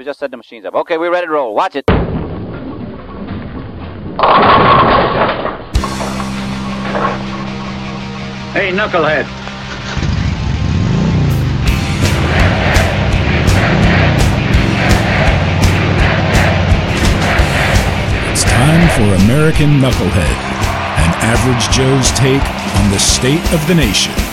We just set the machines up. Okay, we're ready to roll. Watch it. Hey, knucklehead. It's time for American Knucklehead, an average Joe's take on the state of the nation.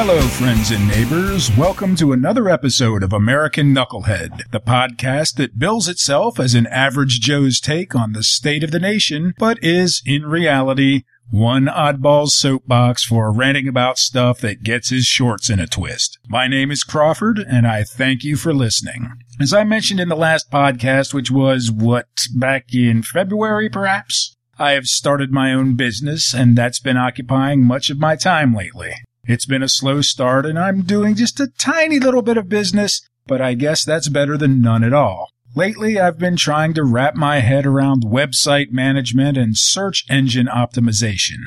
Hello, friends and neighbors. Welcome to another episode of American Knucklehead, the podcast that bills itself as an average Joe's take on the state of the nation, but is, in reality, one oddball's soapbox for ranting about stuff that gets his shorts in a twist. My name is Crawford, and I thank you for listening. As I mentioned in the last podcast, which was, what, back in February perhaps? I have started my own business, and that's been occupying much of my time lately. It's been a slow start, and I'm doing just a tiny little bit of business, but I guess that's better than none at all. Lately, I've been trying to wrap my head around website management and search engine optimization.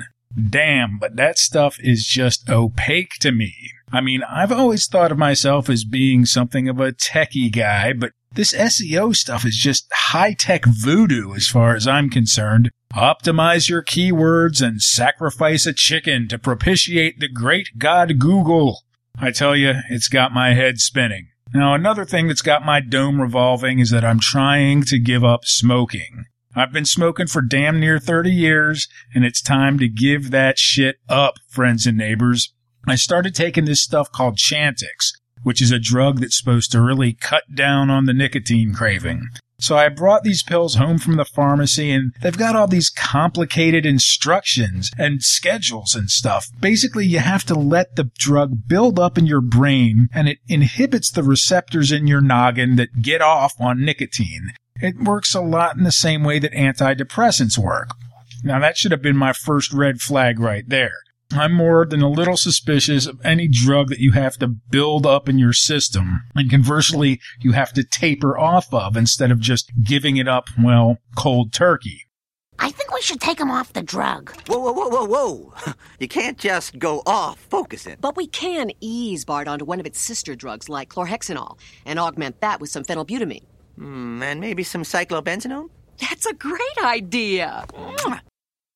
Damn, but that stuff is just opaque to me. I mean, I've always thought of myself as being something of a techie guy, but this SEO stuff is just high tech voodoo as far as I'm concerned. Optimize your keywords and sacrifice a chicken to propitiate the great god Google. I tell you, it's got my head spinning. Now, another thing that's got my dome revolving is that I'm trying to give up smoking. I've been smoking for damn near 30 years, and it's time to give that shit up, friends and neighbors. I started taking this stuff called Chantix, which is a drug that's supposed to really cut down on the nicotine craving. So I brought these pills home from the pharmacy and they've got all these complicated instructions and schedules and stuff. Basically, you have to let the drug build up in your brain and it inhibits the receptors in your noggin that get off on nicotine. It works a lot in the same way that antidepressants work. Now that should have been my first red flag right there. I'm more than a little suspicious of any drug that you have to build up in your system and conversely you have to taper off of instead of just giving it up, well, cold turkey. I think we should take him off the drug. Whoa, whoa, whoa, whoa, whoa. You can't just go off Focusyn. But we can ease Bart onto one of its sister drugs like chlorhexanol and augment that with some phenylbutamine. Hmm, and maybe some cyclobenzenone? That's a great idea.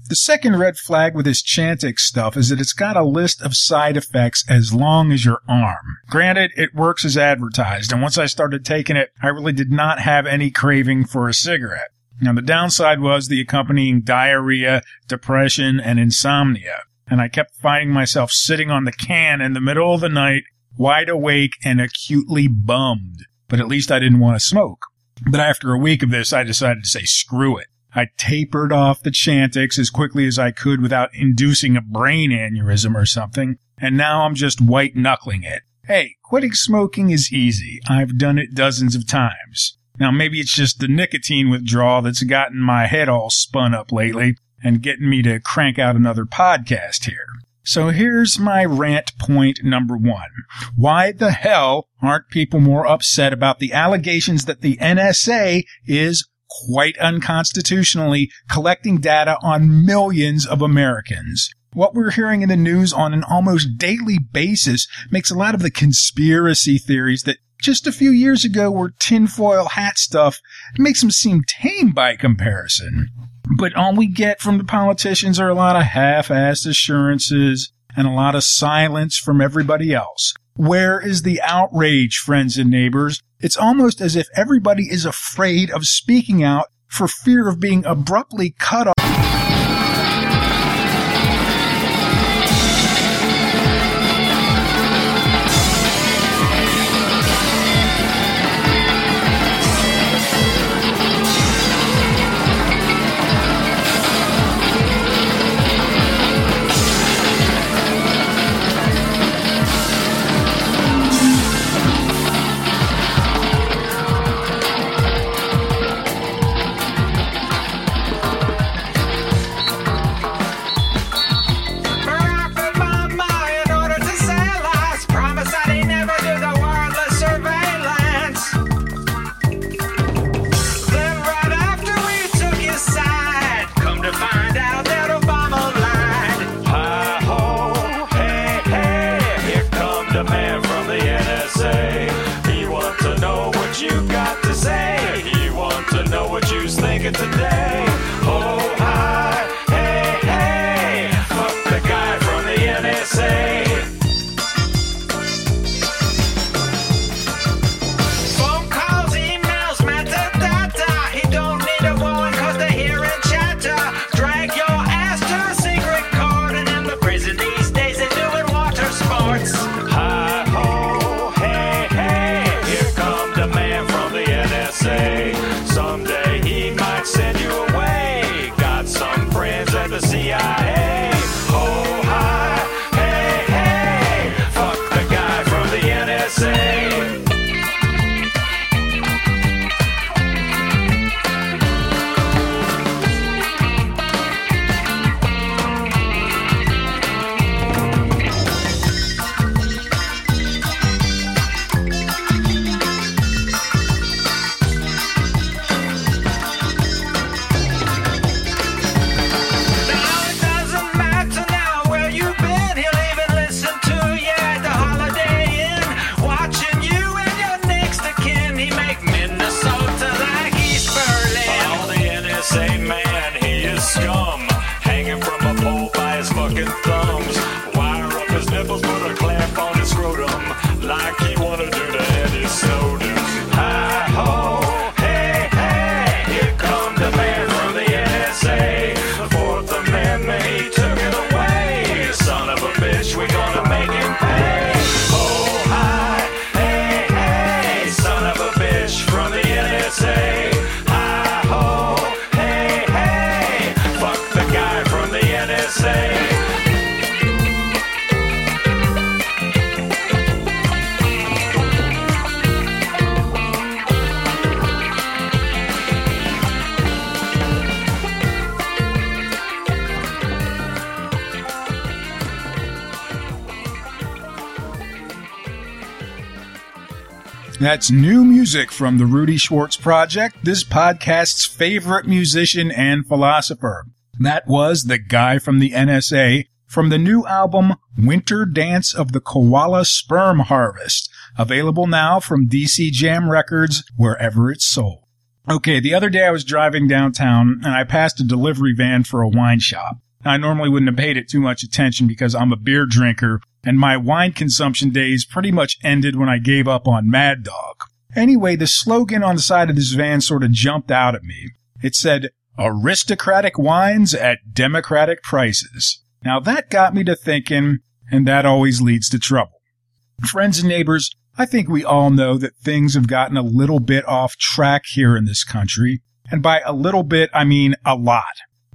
The second red flag with this Chantix stuff is that it's got a list of side effects as long as your arm. Granted, it works as advertised, and once I started taking it, I really did not have any craving for a cigarette. Now, the downside was the accompanying diarrhea, depression, and insomnia. And I kept finding myself sitting on the can in the middle of the night, wide awake and acutely bummed. But at least I didn't want to smoke. But after a week of this, I decided to say screw it. I tapered off the Chantix as quickly as I could without inducing a brain aneurysm or something, and now I'm just white knuckling it. Hey, quitting smoking is easy. I've done it dozens of times. Now maybe it's just the nicotine withdrawal that's gotten my head all spun up lately and getting me to crank out another podcast here. So here's my rant point number one. Why the hell aren't people more upset about the allegations that the NSA is quite unconstitutionally collecting data on millions of Americans. What we're hearing in the news on an almost daily basis makes a lot of the conspiracy theories that just a few years ago were tinfoil hat stuff it makes them seem tame by comparison. But all we get from the politicians are a lot of half-assed assurances and a lot of silence from everybody else. Where is the outrage, friends and neighbors? It's almost as if everybody is afraid of speaking out for fear of being abruptly cut off. That's new music from the Rudy Schwartz Project, this podcast's favorite musician and philosopher. That was the guy from the NSA from the new album Winter Dance of the Koala Sperm Harvest, available now from DC Jam Records wherever it's sold. Okay, the other day I was driving downtown and I passed a delivery van for a wine shop. I normally wouldn't have paid it too much attention because I'm a beer drinker and my wine consumption days pretty much ended when I gave up on Mad Dog. Anyway, the slogan on the side of this van sort of jumped out at me. It said, aristocratic wines at democratic prices. Now that got me to thinking, and that always leads to trouble. Friends and neighbors, I think we all know that things have gotten a little bit off track here in this country. And by a little bit, I mean a lot.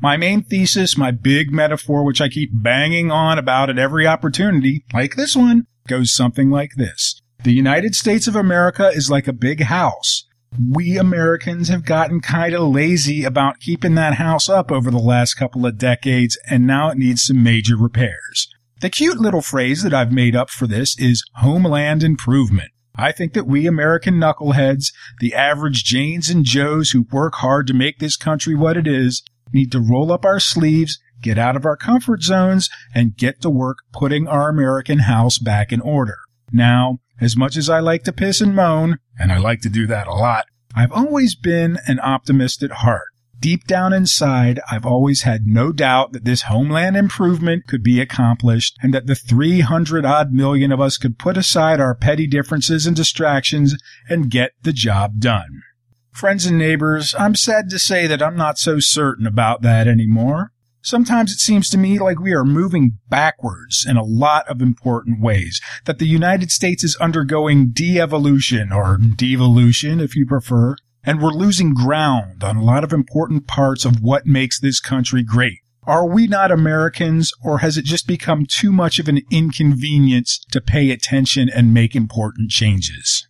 My main thesis, my big metaphor, which I keep banging on about at every opportunity, like this one, goes something like this. The United States of America is like a big house. We Americans have gotten kind of lazy about keeping that house up over the last couple of decades, and now it needs some major repairs. The cute little phrase that I've made up for this is homeland improvement. I think that we American knuckleheads, the average Janes and Joes who work hard to make this country what it is, need to roll up our sleeves, get out of our comfort zones, and get to work putting our American house back in order. Now, as much as I like to piss and moan, and I like to do that a lot, I've always been an optimist at heart. Deep down inside, I've always had no doubt that this homeland improvement could be accomplished and that the 300 odd million of us could put aside our petty differences and distractions and get the job done. Friends and neighbors, I'm sad to say that I'm not so certain about that anymore. Sometimes it seems to me like we are moving backwards in a lot of important ways, that the United States is undergoing de-evolution or devolution if you prefer, and we're losing ground on a lot of important parts of what makes this country great. Are we not Americans, or has it just become too much of an inconvenience to pay attention and make important changes?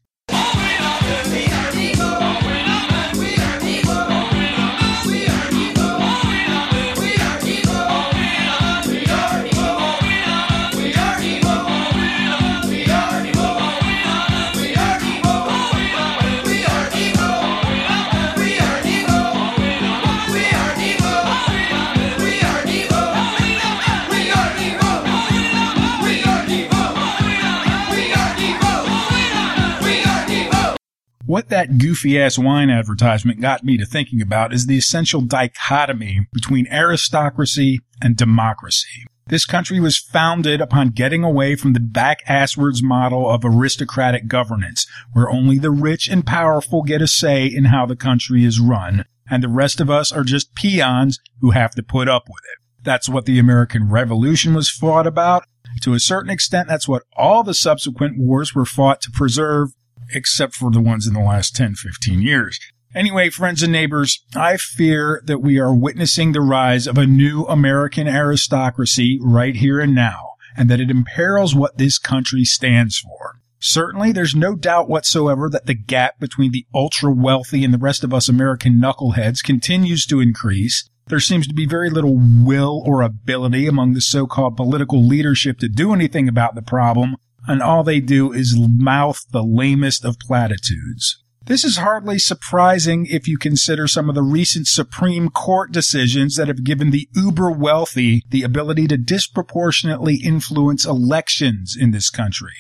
What that goofy ass wine advertisement got me to thinking about is the essential dichotomy between aristocracy and democracy. This country was founded upon getting away from the back asswards model of aristocratic governance, where only the rich and powerful get a say in how the country is run, and the rest of us are just peons who have to put up with it. That's what the American Revolution was fought about. To a certain extent, that's what all the subsequent wars were fought to preserve, except for the ones in the last 10, 15 years. Anyway, friends and neighbors, I fear that we are witnessing the rise of a new American aristocracy right here and now, and that it imperils what this country stands for. Certainly, there's no doubt whatsoever that the gap between the ultra wealthy and the rest of us American knuckleheads continues to increase. There seems to be very little will or ability among the so-called political leadership to do anything about the problem, and all they do is mouth the lamest of platitudes. This is hardly surprising if you consider some of the recent Supreme Court decisions that have given the uber wealthy the ability to disproportionately influence elections in this country.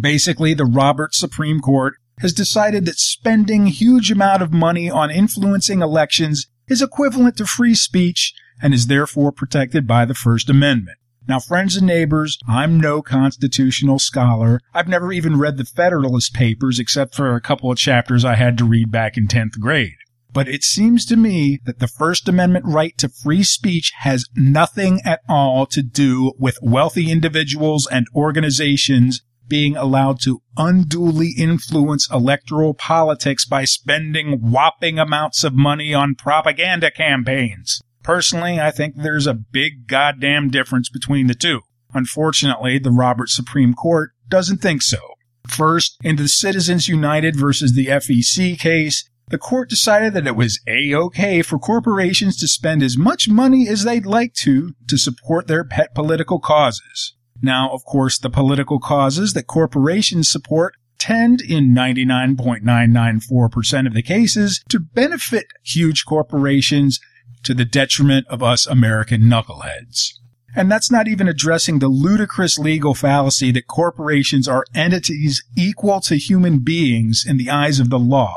Basically, the Roberts Supreme Court has decided that spending huge amount of money on influencing elections is equivalent to free speech and is therefore protected by the First Amendment. Now, friends and neighbors, I'm no constitutional scholar. I've never even read the Federalist Papers except for a couple of chapters I had to read back in 10th grade. But it seems to me that the First Amendment right to free speech has nothing at all to do with wealthy individuals and organizations being allowed to unduly influence electoral politics by spending whopping amounts of money on propaganda campaigns. Personally, I think there's a big goddamn difference between the two. Unfortunately, the Roberts Supreme Court doesn't think so. First, in the Citizens United versus the FEC case, the court decided that it was a-okay for corporations to spend as much money as they'd like to to support their pet political causes. Now, of course, the political causes that corporations support tend in 99.994% of the cases to benefit huge corporations to the detriment of us American knuckleheads. And that's not even addressing the ludicrous legal fallacy that corporations are entities equal to human beings in the eyes of the law.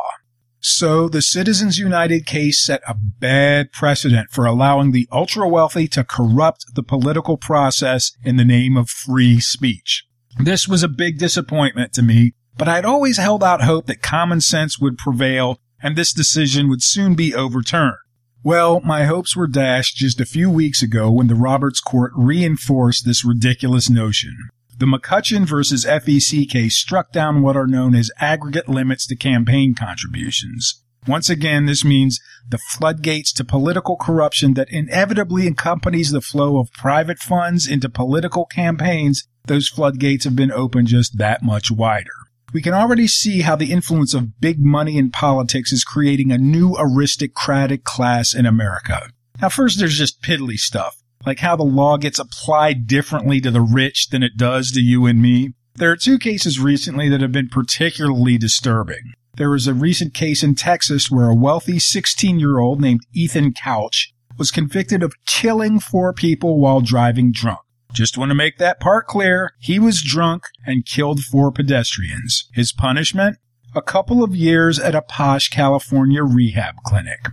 So the Citizens United case set a bad precedent for allowing the ultra wealthy to corrupt the political process in the name of free speech. This was a big disappointment to me, but I'd always held out hope that common sense would prevail and this decision would soon be overturned. Well, my hopes were dashed just a few weeks ago when the Roberts Court reinforced this ridiculous notion. The McCutcheon versus FEC case struck down what are known as aggregate limits to campaign contributions. Once again, this means the floodgates to political corruption that inevitably accompanies the flow of private funds into political campaigns, those floodgates have been opened just that much wider. We can already see how the influence of big money in politics is creating a new aristocratic class in America. Now, first, there's just piddly stuff, like how the law gets applied differently to the rich than it does to you and me. There are two cases recently that have been particularly disturbing. There was a recent case in Texas where a wealthy 16 year old named Ethan Couch was convicted of killing four people while driving drunk. Just want to make that part clear. He was drunk and killed four pedestrians. His punishment? A couple of years at a posh California rehab clinic.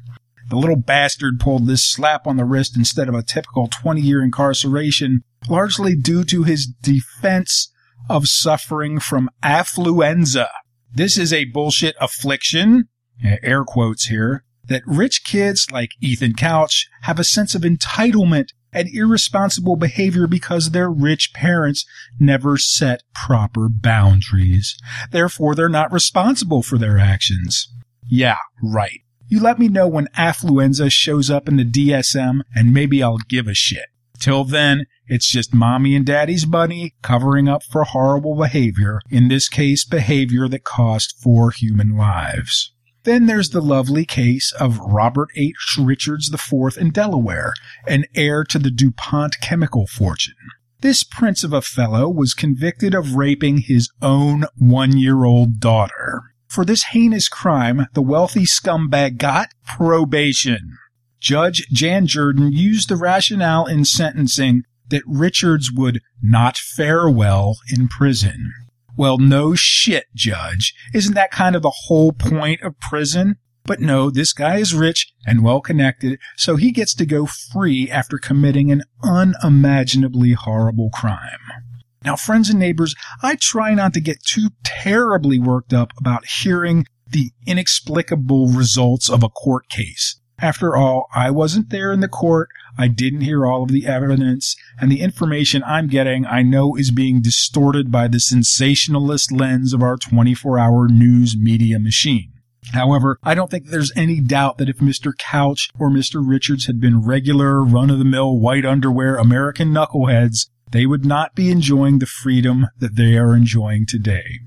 The little bastard pulled this slap on the wrist instead of a typical 20 year incarceration, largely due to his defense of suffering from affluenza. This is a bullshit affliction, air quotes here, that rich kids like Ethan Couch have a sense of entitlement and irresponsible behavior because their rich parents never set proper boundaries. Therefore, they're not responsible for their actions. Yeah, right. You let me know when affluenza shows up in the DSM and maybe I'll give a shit. Till then, it's just mommy and daddy's money covering up for horrible behavior, in this case, behavior that cost four human lives. Then there's the lovely case of Robert H. Richards IV in Delaware, an heir to the DuPont chemical fortune. This prince of a fellow was convicted of raping his own one year old daughter. For this heinous crime, the wealthy scumbag got probation. Judge Jan Jurden used the rationale in sentencing that Richards would not fare well in prison. Well, no shit, Judge. Isn't that kind of the whole point of prison? But no, this guy is rich and well connected, so he gets to go free after committing an unimaginably horrible crime. Now, friends and neighbors, I try not to get too terribly worked up about hearing the inexplicable results of a court case. After all, I wasn't there in the court, I didn't hear all of the evidence, and the information I'm getting I know is being distorted by the sensationalist lens of our 24 hour news media machine. However, I don't think there's any doubt that if Mr. Couch or Mr. Richards had been regular, run of the mill, white underwear American knuckleheads, they would not be enjoying the freedom that they are enjoying today.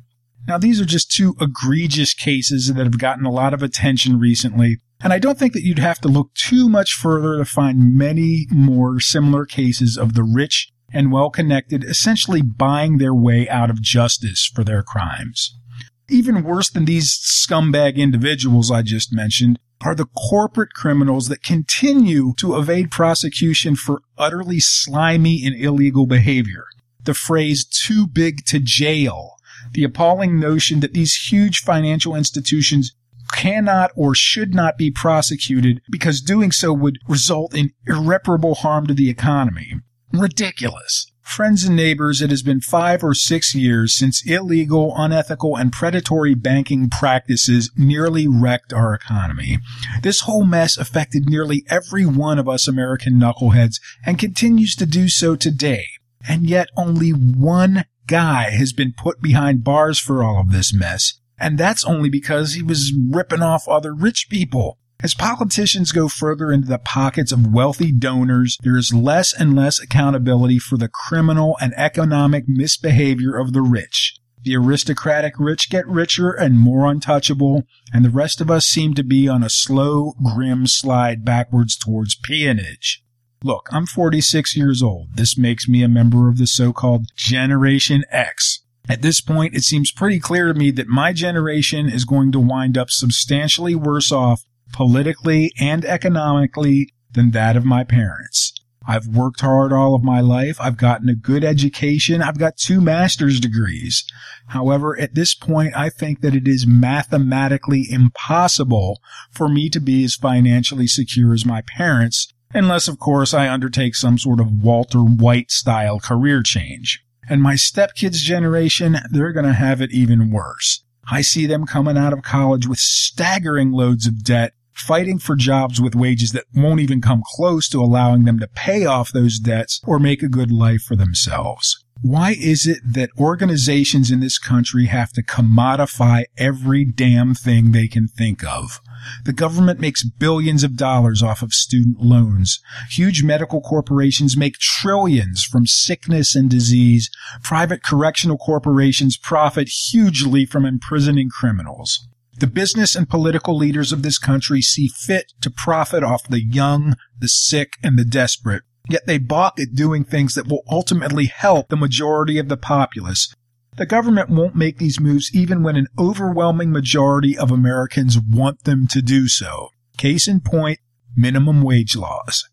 Now, these are just two egregious cases that have gotten a lot of attention recently, and I don't think that you'd have to look too much further to find many more similar cases of the rich and well connected essentially buying their way out of justice for their crimes. Even worse than these scumbag individuals I just mentioned are the corporate criminals that continue to evade prosecution for utterly slimy and illegal behavior. The phrase too big to jail, the appalling notion that these huge financial institutions cannot or should not be prosecuted because doing so would result in irreparable harm to the economy. Ridiculous. Friends and neighbors, it has been five or six years since illegal, unethical, and predatory banking practices nearly wrecked our economy. This whole mess affected nearly every one of us American knuckleheads and continues to do so today. And yet only one guy has been put behind bars for all of this mess. And that's only because he was ripping off other rich people. As politicians go further into the pockets of wealthy donors, there is less and less accountability for the criminal and economic misbehavior of the rich. The aristocratic rich get richer and more untouchable, and the rest of us seem to be on a slow, grim slide backwards towards peonage. Look, I'm 46 years old. This makes me a member of the so-called Generation X. At this point, it seems pretty clear to me that my generation is going to wind up substantially worse off politically and economically than that of my parents. I've worked hard all of my life. I've gotten a good education. I've got two master's degrees. However, at this point, I think that it is mathematically impossible for me to be as financially secure as my parents, unless, of course, I undertake some sort of Walter White style career change. And my stepkids' generation, they're going to have it even worse. I see them coming out of college with staggering loads of debt, fighting for jobs with wages that won't even come close to allowing them to pay off those debts or make a good life for themselves. Why is it that organizations in this country have to commodify every damn thing they can think of? The government makes billions of dollars off of student loans. Huge medical corporations make trillions from sickness and disease. Private correctional corporations profit hugely from imprisoning criminals. The business and political leaders of this country see fit to profit off the young, the sick, and the desperate. Yet they balk at doing things that will ultimately help the majority of the populace. The government won't make these moves even when an overwhelming majority of Americans want them to do so. Case in point, minimum wage laws.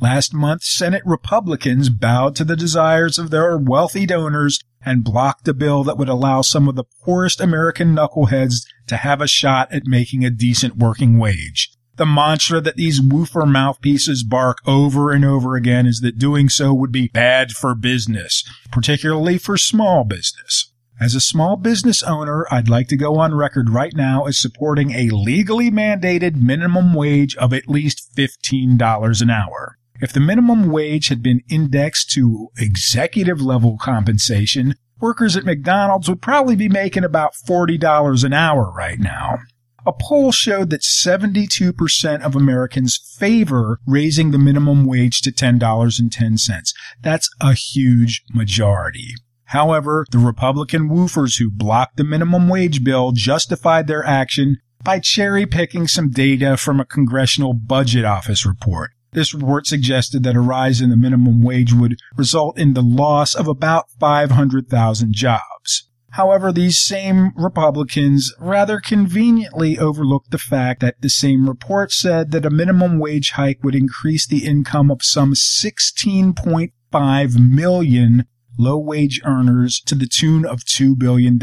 Last month, Senate Republicans bowed to the desires of their wealthy donors and blocked a bill that would allow some of the poorest American knuckleheads to have a shot at making a decent working wage. The mantra that these woofer mouthpieces bark over and over again is that doing so would be bad for business, particularly for small business. As a small business owner, I'd like to go on record right now as supporting a legally mandated minimum wage of at least $15 an hour. If the minimum wage had been indexed to executive level compensation, workers at McDonald's would probably be making about $40 an hour right now. A poll showed that 72% of Americans favor raising the minimum wage to $10.10. That's a huge majority. However, the Republican woofers who blocked the minimum wage bill justified their action by cherry picking some data from a Congressional Budget Office report. This report suggested that a rise in the minimum wage would result in the loss of about 500,000 jobs. However, these same Republicans rather conveniently overlooked the fact that the same report said that a minimum wage hike would increase the income of some 16.5 million low wage earners to the tune of $2 billion.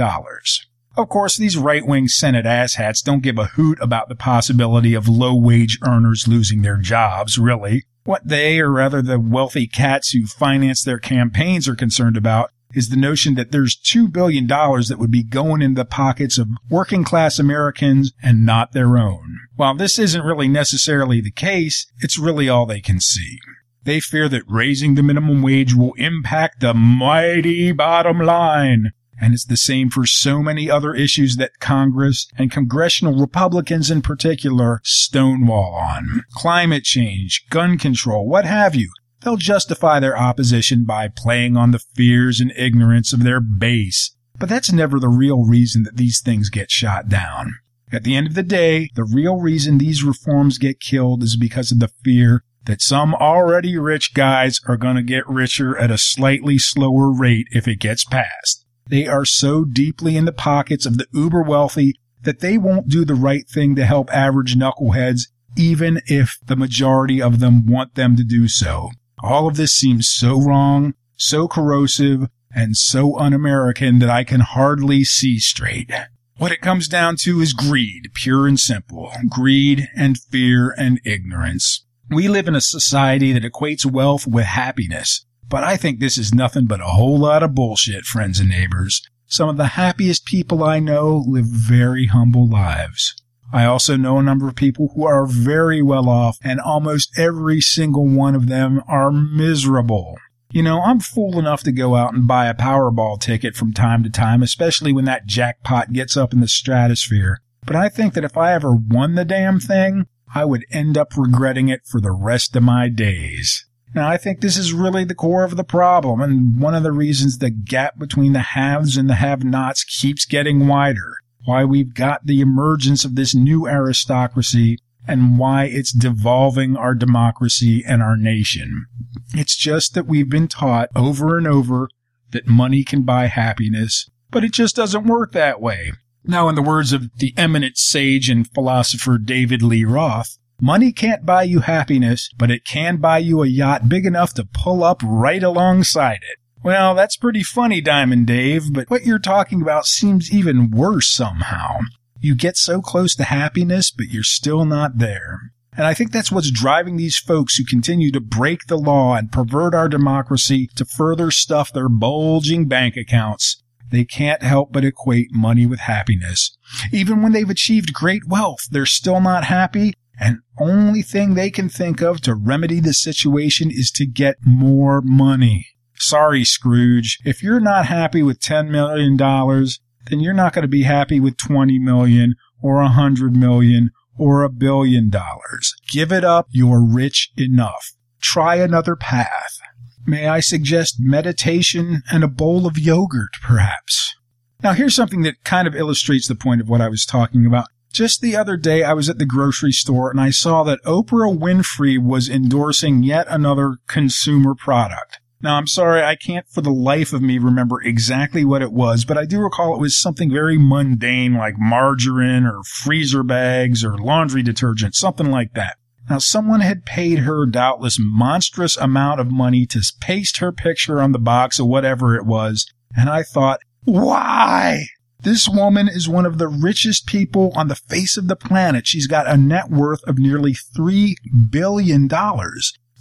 Of course, these right wing Senate asshats don't give a hoot about the possibility of low wage earners losing their jobs, really. What they, or rather the wealthy cats who finance their campaigns, are concerned about is the notion that there's $2 billion that would be going into the pockets of working class Americans and not their own. While this isn't really necessarily the case, it's really all they can see. They fear that raising the minimum wage will impact the mighty bottom line. And it's the same for so many other issues that Congress and congressional Republicans in particular stonewall on. Climate change, gun control, what have you. They'll justify their opposition by playing on the fears and ignorance of their base. But that's never the real reason that these things get shot down. At the end of the day, the real reason these reforms get killed is because of the fear that some already rich guys are going to get richer at a slightly slower rate if it gets passed. They are so deeply in the pockets of the uber wealthy that they won't do the right thing to help average knuckleheads, even if the majority of them want them to do so. All of this seems so wrong, so corrosive, and so un-American that I can hardly see straight. What it comes down to is greed, pure and simple. Greed and fear and ignorance. We live in a society that equates wealth with happiness. But I think this is nothing but a whole lot of bullshit, friends and neighbors. Some of the happiest people I know live very humble lives. I also know a number of people who are very well off, and almost every single one of them are miserable. You know, I'm fool enough to go out and buy a Powerball ticket from time to time, especially when that jackpot gets up in the stratosphere. But I think that if I ever won the damn thing, I would end up regretting it for the rest of my days. Now, I think this is really the core of the problem, and one of the reasons the gap between the haves and the have nots keeps getting wider. Why we've got the emergence of this new aristocracy and why it's devolving our democracy and our nation. It's just that we've been taught over and over that money can buy happiness, but it just doesn't work that way. Now, in the words of the eminent sage and philosopher David Lee Roth, money can't buy you happiness, but it can buy you a yacht big enough to pull up right alongside it. Well, that's pretty funny, Diamond Dave, but what you're talking about seems even worse somehow. You get so close to happiness, but you're still not there. And I think that's what's driving these folks who continue to break the law and pervert our democracy to further stuff their bulging bank accounts. They can't help but equate money with happiness. Even when they've achieved great wealth, they're still not happy, and only thing they can think of to remedy the situation is to get more money. Sorry, Scrooge. If you're not happy with $10 million, then you're not going to be happy with 20 million or a 100 million or a billion dollars. Give it up. You're rich enough. Try another path. May I suggest meditation and a bowl of yogurt, perhaps? Now, here's something that kind of illustrates the point of what I was talking about. Just the other day, I was at the grocery store and I saw that Oprah Winfrey was endorsing yet another consumer product. Now, I'm sorry, I can't for the life of me remember exactly what it was, but I do recall it was something very mundane like margarine or freezer bags or laundry detergent, something like that. Now, someone had paid her doubtless monstrous amount of money to paste her picture on the box of whatever it was, and I thought, why? This woman is one of the richest people on the face of the planet. She's got a net worth of nearly $3 billion.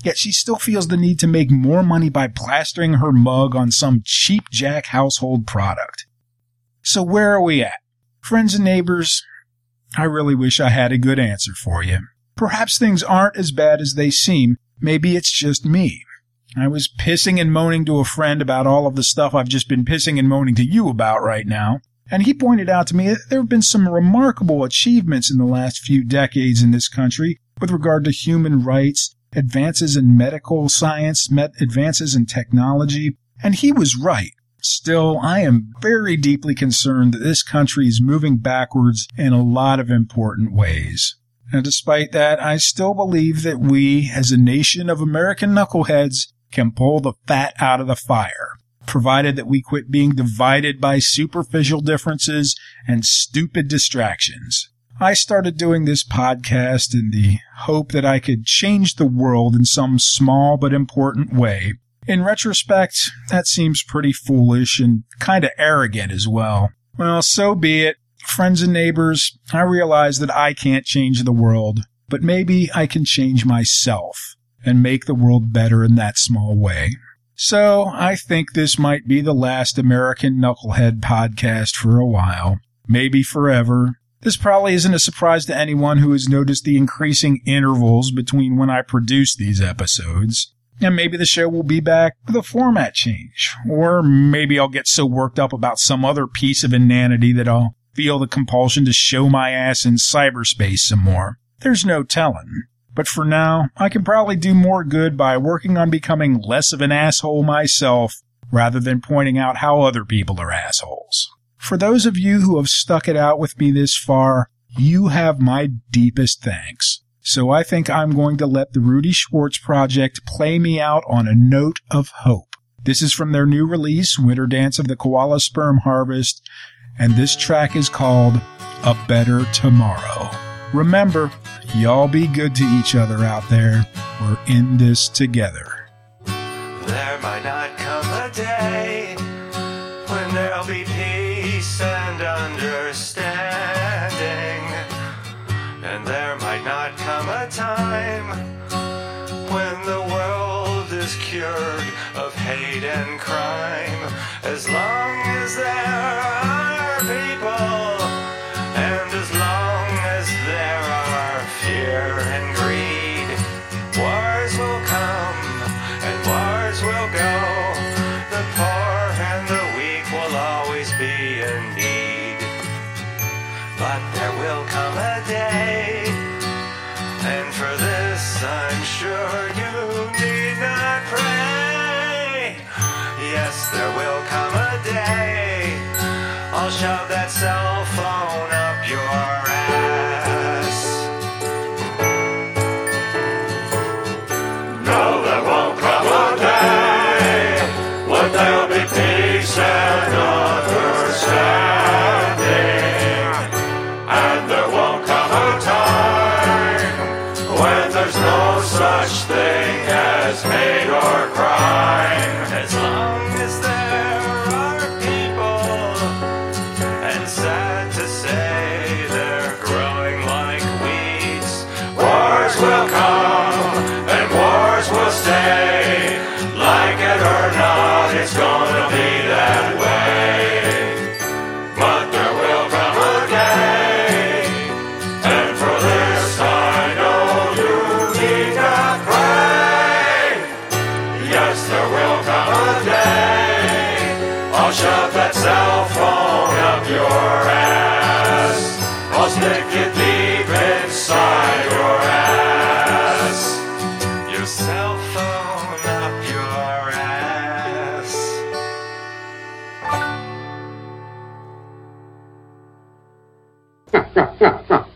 Yet she still feels the need to make more money by plastering her mug on some cheap jack household product. So where are we at? Friends and neighbors, I really wish I had a good answer for you. Perhaps things aren't as bad as they seem. Maybe it's just me. I was pissing and moaning to a friend about all of the stuff I've just been pissing and moaning to you about right now. And he pointed out to me that there have been some remarkable achievements in the last few decades in this country with regard to human rights, advances in medical science, met advances in technology. And he was right. Still, I am very deeply concerned that this country is moving backwards in a lot of important ways. And despite that, I still believe that we, as a nation of American knuckleheads, can pull the fat out of the fire, provided that we quit being divided by superficial differences and stupid distractions. I started doing this podcast in the hope that I could change the world in some small but important way. In retrospect, that seems pretty foolish and kind of arrogant as well. Well, so be it. Friends and neighbors, I realize that I can't change the world, but maybe I can change myself and make the world better in that small way. So I think this might be the last American Knucklehead podcast for a while, maybe forever. This probably isn't a surprise to anyone who has noticed the increasing intervals between when I produce these episodes. And maybe the show will be back with a format change. Or maybe I'll get so worked up about some other piece of inanity that I'll feel the compulsion to show my ass in cyberspace some more. There's no telling. But for now, I can probably do more good by working on becoming less of an asshole myself rather than pointing out how other people are assholes. For those of you who have stuck it out with me this far, you have my deepest thanks. So I think I'm going to let the Rudy Schwartz Project play me out on a note of hope. This is from their new release, Winter Dance of the Koala Sperm Harvest, and this track is called A Better Tomorrow. Remember, y'all be good to each other out there. We're in this together. There might not come a day when there'll be peace and understanding. And there might not come a time when the world is cured of hate and crime. As long I'll that cell phone